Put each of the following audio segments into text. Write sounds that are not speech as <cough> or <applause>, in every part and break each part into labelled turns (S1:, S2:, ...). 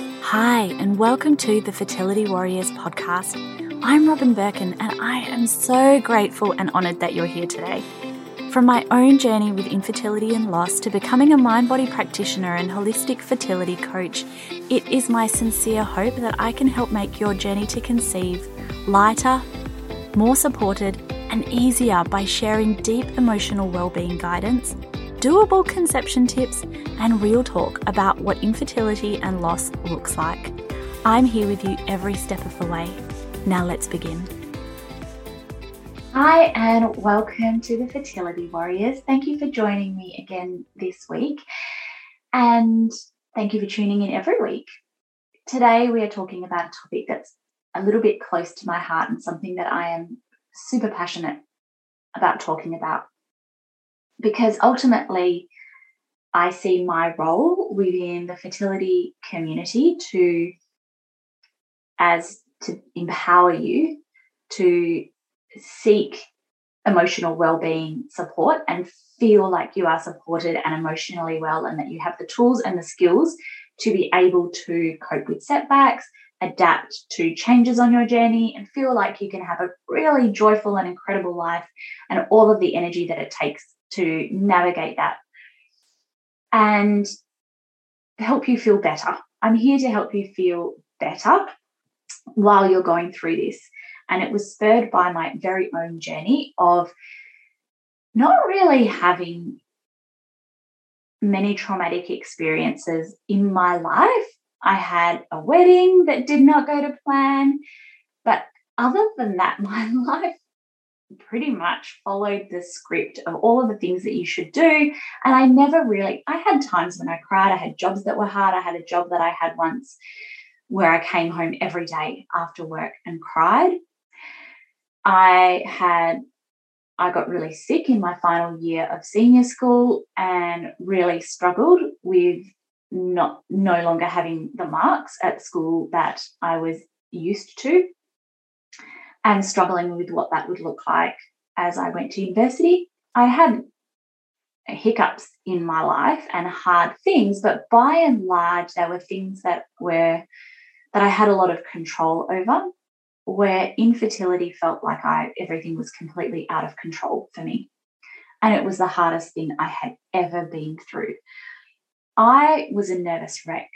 S1: Hi, and welcome to the Fertility Warriors podcast. I'm Robyn Birkin, and I am so grateful and honoured that you're here today. From my own journey with infertility and loss to becoming a mind body practitioner and holistic fertility coach, it is my sincere hope that I can help make your journey to conceive lighter, more supported, and easier by sharing deep emotional well-being guidance, doable conception tips, and real talk about what infertility and loss looks like. I'm here with you every step of the way. Now let's begin. Hi, and welcome to the Fertility Warriors. Thank you for joining me again this week, and thank you for tuning in every week. Today, we are talking about a topic that's a little bit close to my heart and something that I am super passionate about talking about because ultimately, I see my role within the fertility community to as to empower you to seek emotional well-being support and feel like you are supported and emotionally well and that you have the tools and the skills to be able to cope with setbacks adapt to changes on your journey and feel like you can have a really joyful and incredible life and all of the energy that it takes to navigate that and help you feel better. I'm here to help you feel better while you're going through this. And it was spurred by my very own journey of not really having many traumatic experiences in my life. I had a wedding that did not go to plan. But other than that, <laughs> my life pretty much followed the script of all of the things that you should do. And I never really, I had times when I cried. I had jobs that were hard. I had a job that I had once where I came home every day after work and cried. I had I got really sick in my final year of senior school and really struggled with not no longer having the marks at school that I was used to and struggling with what that would look like as I went to university. I had hiccups in my life and hard things, but by and large, they were things that were that I had a lot of control over. Where infertility felt like I everything was completely out of control for me. And it was the hardest thing I had ever been through. I was a nervous wreck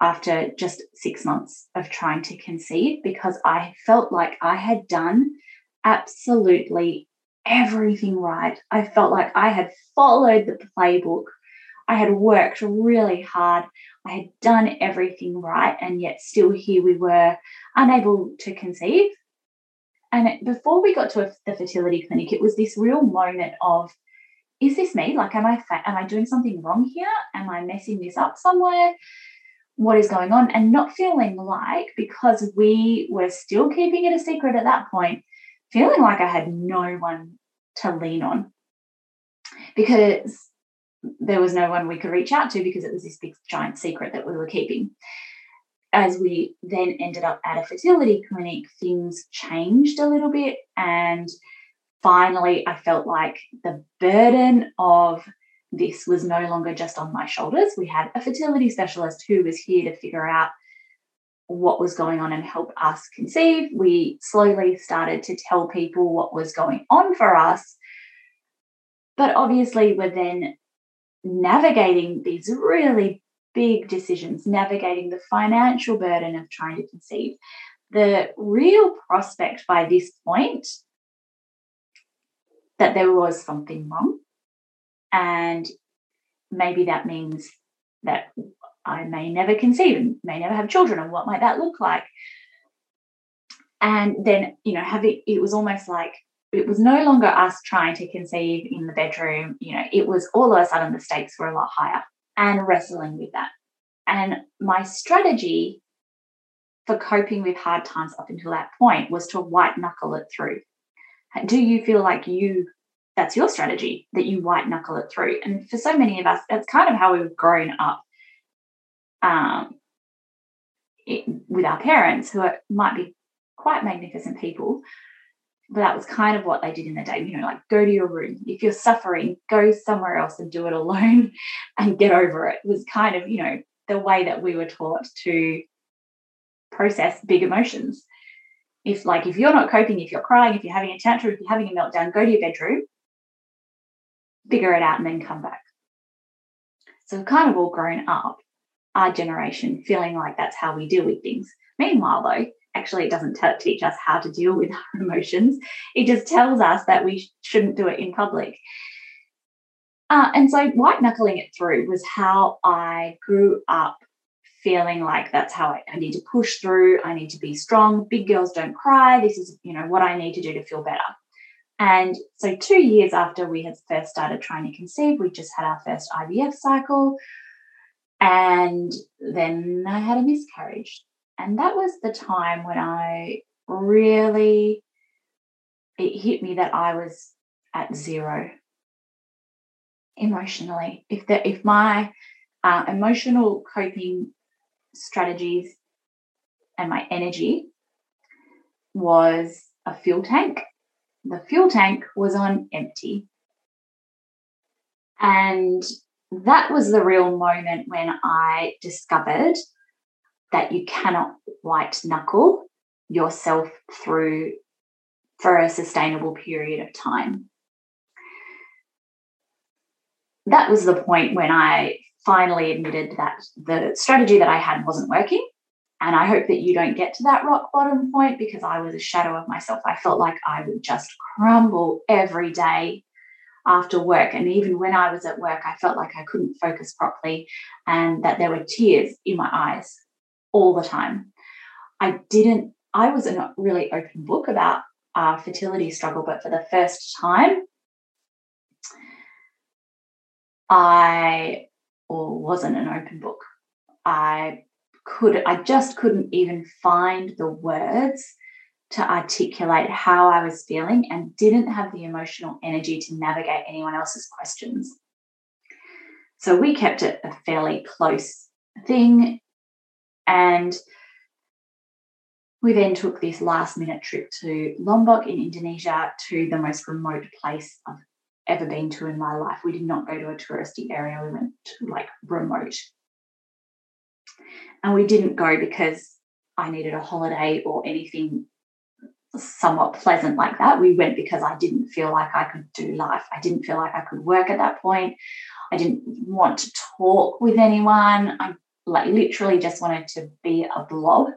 S1: after just six months of trying to conceive because I felt like I had done absolutely everything right. I felt like I had followed the playbook. I had worked really hard. I had done everything right. And yet, still, here we were unable to conceive. And before we got to the fertility clinic, it was this real moment of, is this me? Like, am I am I doing something wrong here? Am I messing this up somewhere? What is going on and not feeling like because we were still keeping it a secret at that point feeling like i had no one to lean on. Because there was no one we could reach out to because it was this big giant secret that we were keeping. As we then ended up at a fertility clinic things changed a little bit and finally i felt like the burden of this was no longer just on my shoulders. We had a fertility specialist who was here to figure out what was going on and help us conceive. We slowly started to tell people what was going on for us. But obviously, we're then navigating these really big decisions, navigating the financial burden of trying to conceive. The real prospect by this point that there was something wrong and maybe that means that I may never conceive and may never have children, and what might that look like? And then, you know, having it was almost like it was no longer us trying to conceive in the bedroom, you know, it was all of a sudden the stakes were a lot higher and wrestling with that. And my strategy for coping with hard times up until that point was to white knuckle it through. Do you feel like you that's your strategy that you white knuckle it through. And for so many of us, that's kind of how we've grown up um, it, with our parents, who are, might be quite magnificent people. But that was kind of what they did in the day, you know, like go to your room. If you're suffering, go somewhere else and do it alone <laughs> and get over it. it was kind of, you know, the way that we were taught to process big emotions. If like if you're not coping, if you're crying, if you're having a tantrum, if you're having a meltdown, go to your bedroom, figure it out, and then come back. So we've kind of all grown up, our generation, feeling like that's how we deal with things. Meanwhile, though, actually it doesn't teach us how to deal with our <laughs> emotions. It just tells us that we shouldn't do it in public. Uh, and so white knuckling it through was how I grew up feeling like that's how I, I, need to push through. I need to be strong. Big girls don't cry. This is, you know, what I need to do to feel better. And so two years after we had first started trying to conceive, we just had our first IVF cycle. And then I had a miscarriage. And that was the time when I really, it hit me that I was at zero emotionally. If the, if my uh, emotional coping strategies and my energy was a fuel tank, the fuel tank was on empty. And that was the real moment when I discovered that you cannot white knuckle yourself through for a sustainable period of time. That was the point when I finally admitted that the strategy that I had wasn't working. And I hope that you don't get to that rock bottom point because I was a shadow of myself. I felt like I would just crumble every day after work. And even when I was at work, I felt like I couldn't focus properly and that there were tears in my eyes all the time. I didn't, I was a really open book about our fertility struggle, but for the first time, I or wasn't an open book. I could, I just couldn't even find the words to articulate how I was feeling and didn't have the emotional energy to navigate anyone else's questions. So we kept it a fairly close thing. And we then took this last minute trip to Lombok in Indonesia to the most remote place I've ever been to in my life. We did not go to a touristy area, we went to like remote. And we didn't go because I needed a holiday or anything somewhat pleasant like that. We went because I didn't feel like I could do life. I didn't feel like I could work at that point. I didn't want to talk with anyone. I like literally just wanted to be a blob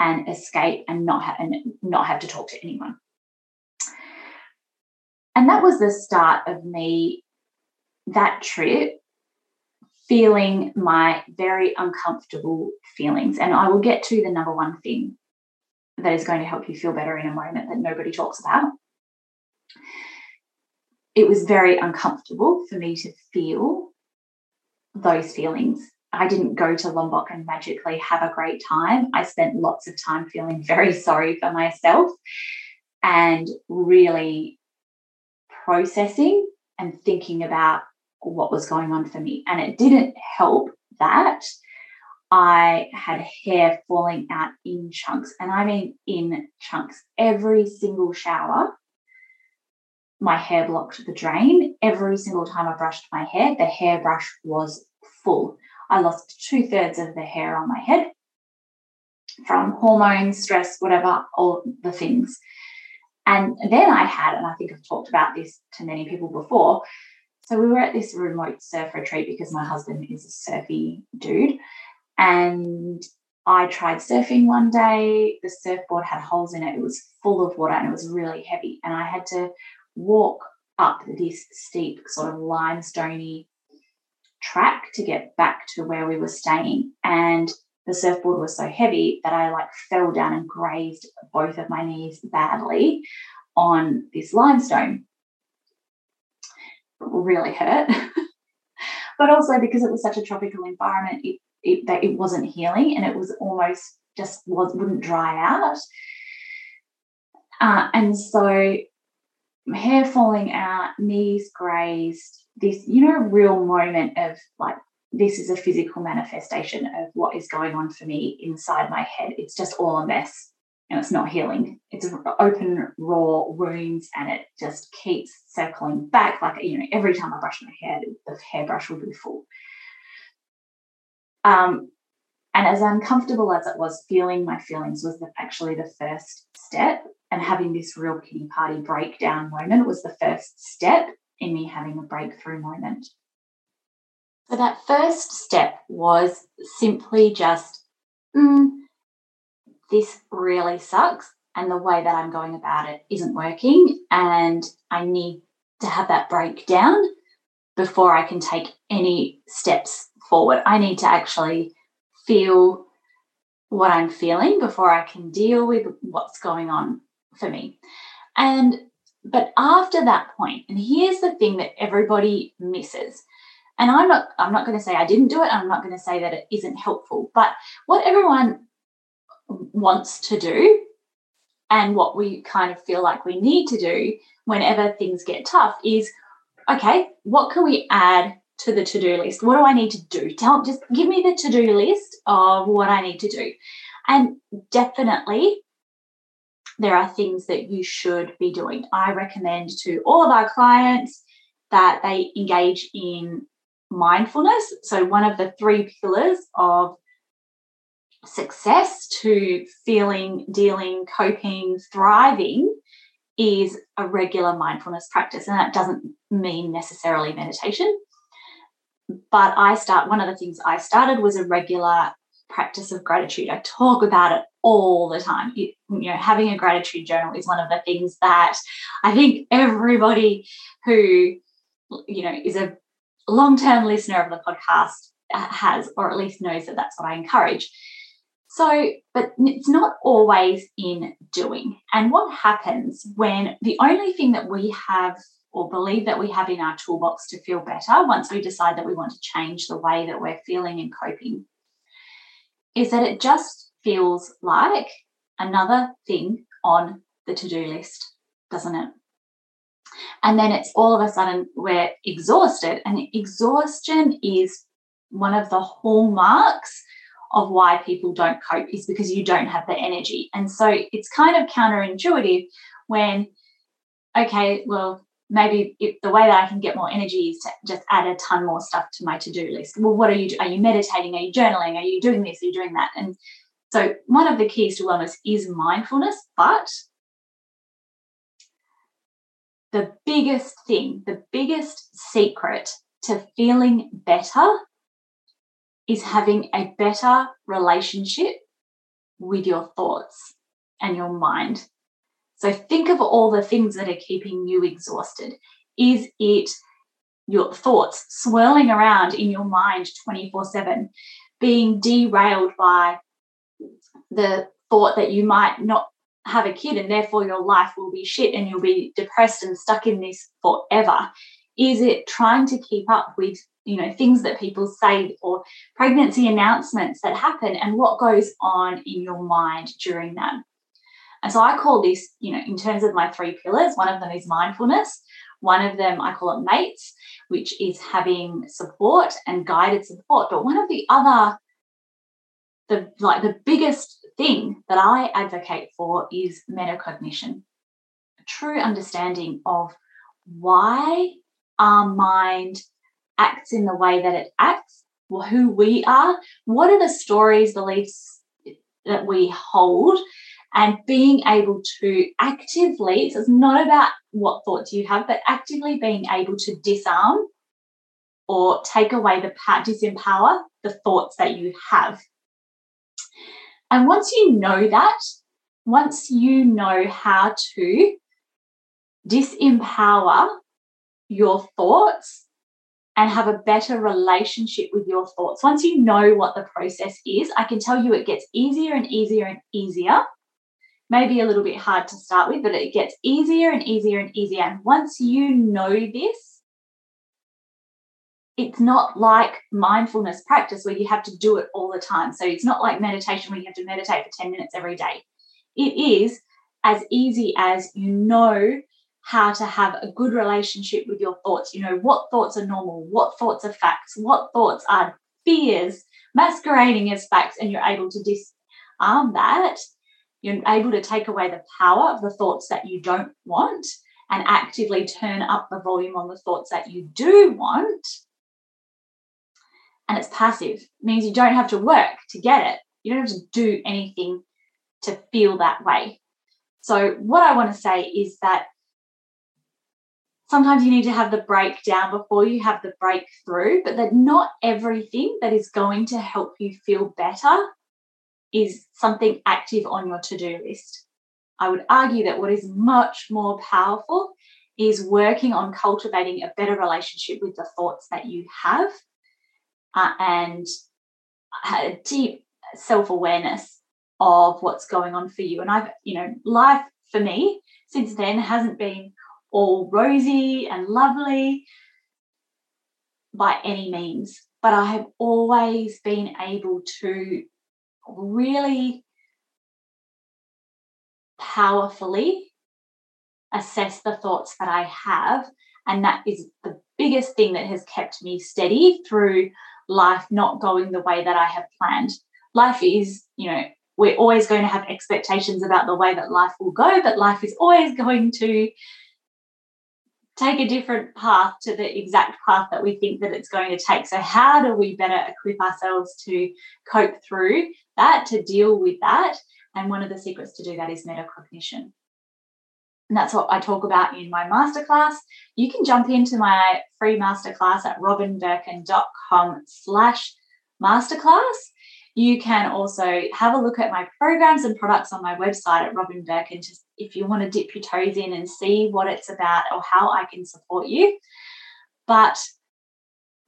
S1: and escape and not have and not have to talk to anyone. And that was the start of me that trip feeling my very uncomfortable feelings. And I will get to the number one thing that is going to help you feel better in a moment that nobody talks about. It was very uncomfortable for me to feel those feelings. I didn't go to Lombok and magically have a great time. I spent lots of time feeling very sorry for myself and really processing and thinking about what was going on for me. And it didn't help that I had hair falling out in chunks, and I mean in chunks. Every single shower, my hair blocked the drain. Every single time I brushed my hair, the hairbrush was full. I lost two thirds of the hair on my head from hormones, stress, whatever, all the things. And then I had, and I think I've talked about this to many people before. So we were at this remote surf retreat because my husband is a surfy dude. And I tried surfing one day. The surfboard had holes in it. It was full of water and it was really heavy. And I had to walk up this steep, sort of limestoney track to get back to where we were staying. And the surfboard was so heavy that I like fell down and grazed both of my knees badly on this limestone. Really hurt. <laughs> but also because it was such a tropical environment, it it, that it wasn't healing and it was almost just was wouldn't dry out. Uh, and so hair falling out, knees grazed, this, you know, real moment of like, this is a physical manifestation of what is going on for me inside my head. It's just all a mess and it's not healing. It's open, raw wounds and it just keeps circling back. Like, you know, every time I brush my hair, the hairbrush will be full. Um, and as uncomfortable as it was, feeling my feelings was the, actually the first step. And having this real pity party breakdown moment was the first step in me having a breakthrough moment. So that first step was simply just, mm, this really sucks. And the way that I'm going about it isn't working. And I need to have that breakdown before I can take any steps forward. I need to actually feel what I'm feeling before I can deal with what's going on for me. And but after that point, and here's the thing that everybody misses. And I'm not I'm not going to say I didn't do it. I'm not going to say that it isn't helpful. But what everyone wants to do and what we kind of feel like we need to do whenever things get tough is okay, what can we add to the to do list? What do I need to do? Tell, just give me the to do list of what I need to do. And definitely, there are things that you should be doing. I recommend to all of our clients that they engage in mindfulness. So, one of the three pillars of success to feeling, dealing, coping, thriving is a regular mindfulness practice. And that doesn't mean necessarily meditation. But I start, one of the things I started was a regular practice of gratitude. I talk about it all the time. You, you know, having a gratitude journal is one of the things that I think everybody who, you know, is a long term listener of the podcast uh, has, or at least knows that that's what I encourage. So, but it's not always in doing. And what happens when the only thing that we have or believe that we have in our toolbox to feel better once we decide that we want to change the way that we're feeling and coping is that it just feels like another thing on the to do list, doesn't it? And then it's all of a sudden we're exhausted, and exhaustion is one of the hallmarks of why people don't cope is because you don't have the energy. And so it's kind of counterintuitive when, okay, well, maybe the way that I can get more energy is to just add a ton more stuff to my to-do list. Well, what are you are you meditating? Are you journaling? Are you doing this? Are you doing that? And so one of the keys to wellness is mindfulness, but the biggest thing, the biggest secret to feeling better is having a better relationship with your thoughts and your mind. So think of all the things that are keeping you exhausted. Is it your thoughts swirling around in your mind 24 7, being derailed by the thought that you might not have a kid and therefore your life will be shit and you'll be depressed and stuck in this forever? Is it trying to keep up with you know things that people say or pregnancy announcements that happen and what goes on in your mind during that and so i call this you know in terms of my three pillars one of them is mindfulness one of them i call it mates which is having support and guided support. But one of the other the like the biggest thing that i advocate for is metacognition a true understanding of why our mind acts in the way that it acts, who we are, what are the stories, beliefs that we hold, and being able to actively, so it's not about what thoughts you have, but actively being able to disarm or take away the disempower the thoughts that you have. And once you know that, once you know how to disempower your thoughts and have a better relationship with your thoughts. Once you know what the process is, I can tell you it gets easier and easier and easier. Maybe a little bit hard to start with, but it gets easier and easier and easier. And once you know this, it's not like mindfulness practice where you have to do it all the time. So it's not like meditation where you have to meditate for 10 minutes every day. It is as easy as you know how to have a good relationship with your thoughts. You know, what thoughts are normal, what thoughts are facts, what thoughts are fears masquerading as facts, and you're able to disarm that. You're able to take away the power of the thoughts that you don't want and actively turn up the volume on the thoughts that you do want. and it's passive. It means you don't have to work to get it. You don't have to do anything to feel that way. So, what I want to say is that sometimes you need to have the breakdown before you have the breakthrough, but that not everything that is going to help you feel better is something active on your to do list. I would argue that what is much more powerful is working on cultivating a better relationship with the thoughts that you have uh, and a deep self awareness of what's going on for you. And I've, you know, life for me since then hasn't been all rosy and lovely by any means, but I have always been able to really powerfully assess the thoughts that I have. And that is the biggest thing that has kept me steady through life not going the way that I have planned. Life is, you know, we're always going to have expectations about the way that life will go, but life is always <laughs> going to take a different path to the exact path that we think that it's going to take. So, how do we better equip ourselves to cope through that, to deal with that? And one of the secrets to do that is metacognition. And that's what I talk about in my masterclass. You can jump into my free masterclass at robynbirkin.com slash masterclass. You can also have a look at my programs and products on my website at Robyn and just if you want to dip your toes in and see what it's about or how I can support you. But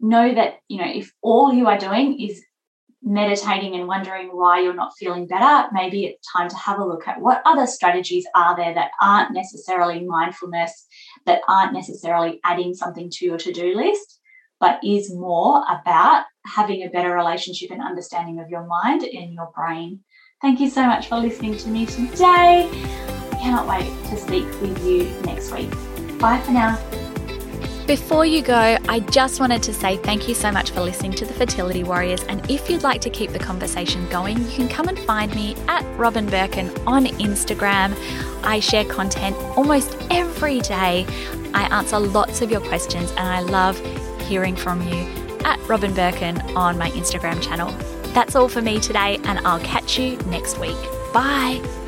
S1: know that, you know, if all you are doing is meditating and wondering why you're not feeling better, maybe it's time to have a look at what other strategies are there that aren't necessarily mindfulness, that aren't necessarily adding something to your to do list, but is more about having a better relationship and understanding of your mind and your brain. Thank you so much for listening to me today. I cannot wait to speak with you next week. Bye for now.
S2: Before you go, I just wanted to say thank you so much for listening to the Fertility Warriors. And if you'd like to keep the conversation going, you can come and find me at Robyn Birkin on Instagram. I share content almost every day. I answer lots of your questions, and I love hearing from you at Robyn Birkin on my Instagram channel. That's all for me today, and I'll catch you next week. Bye.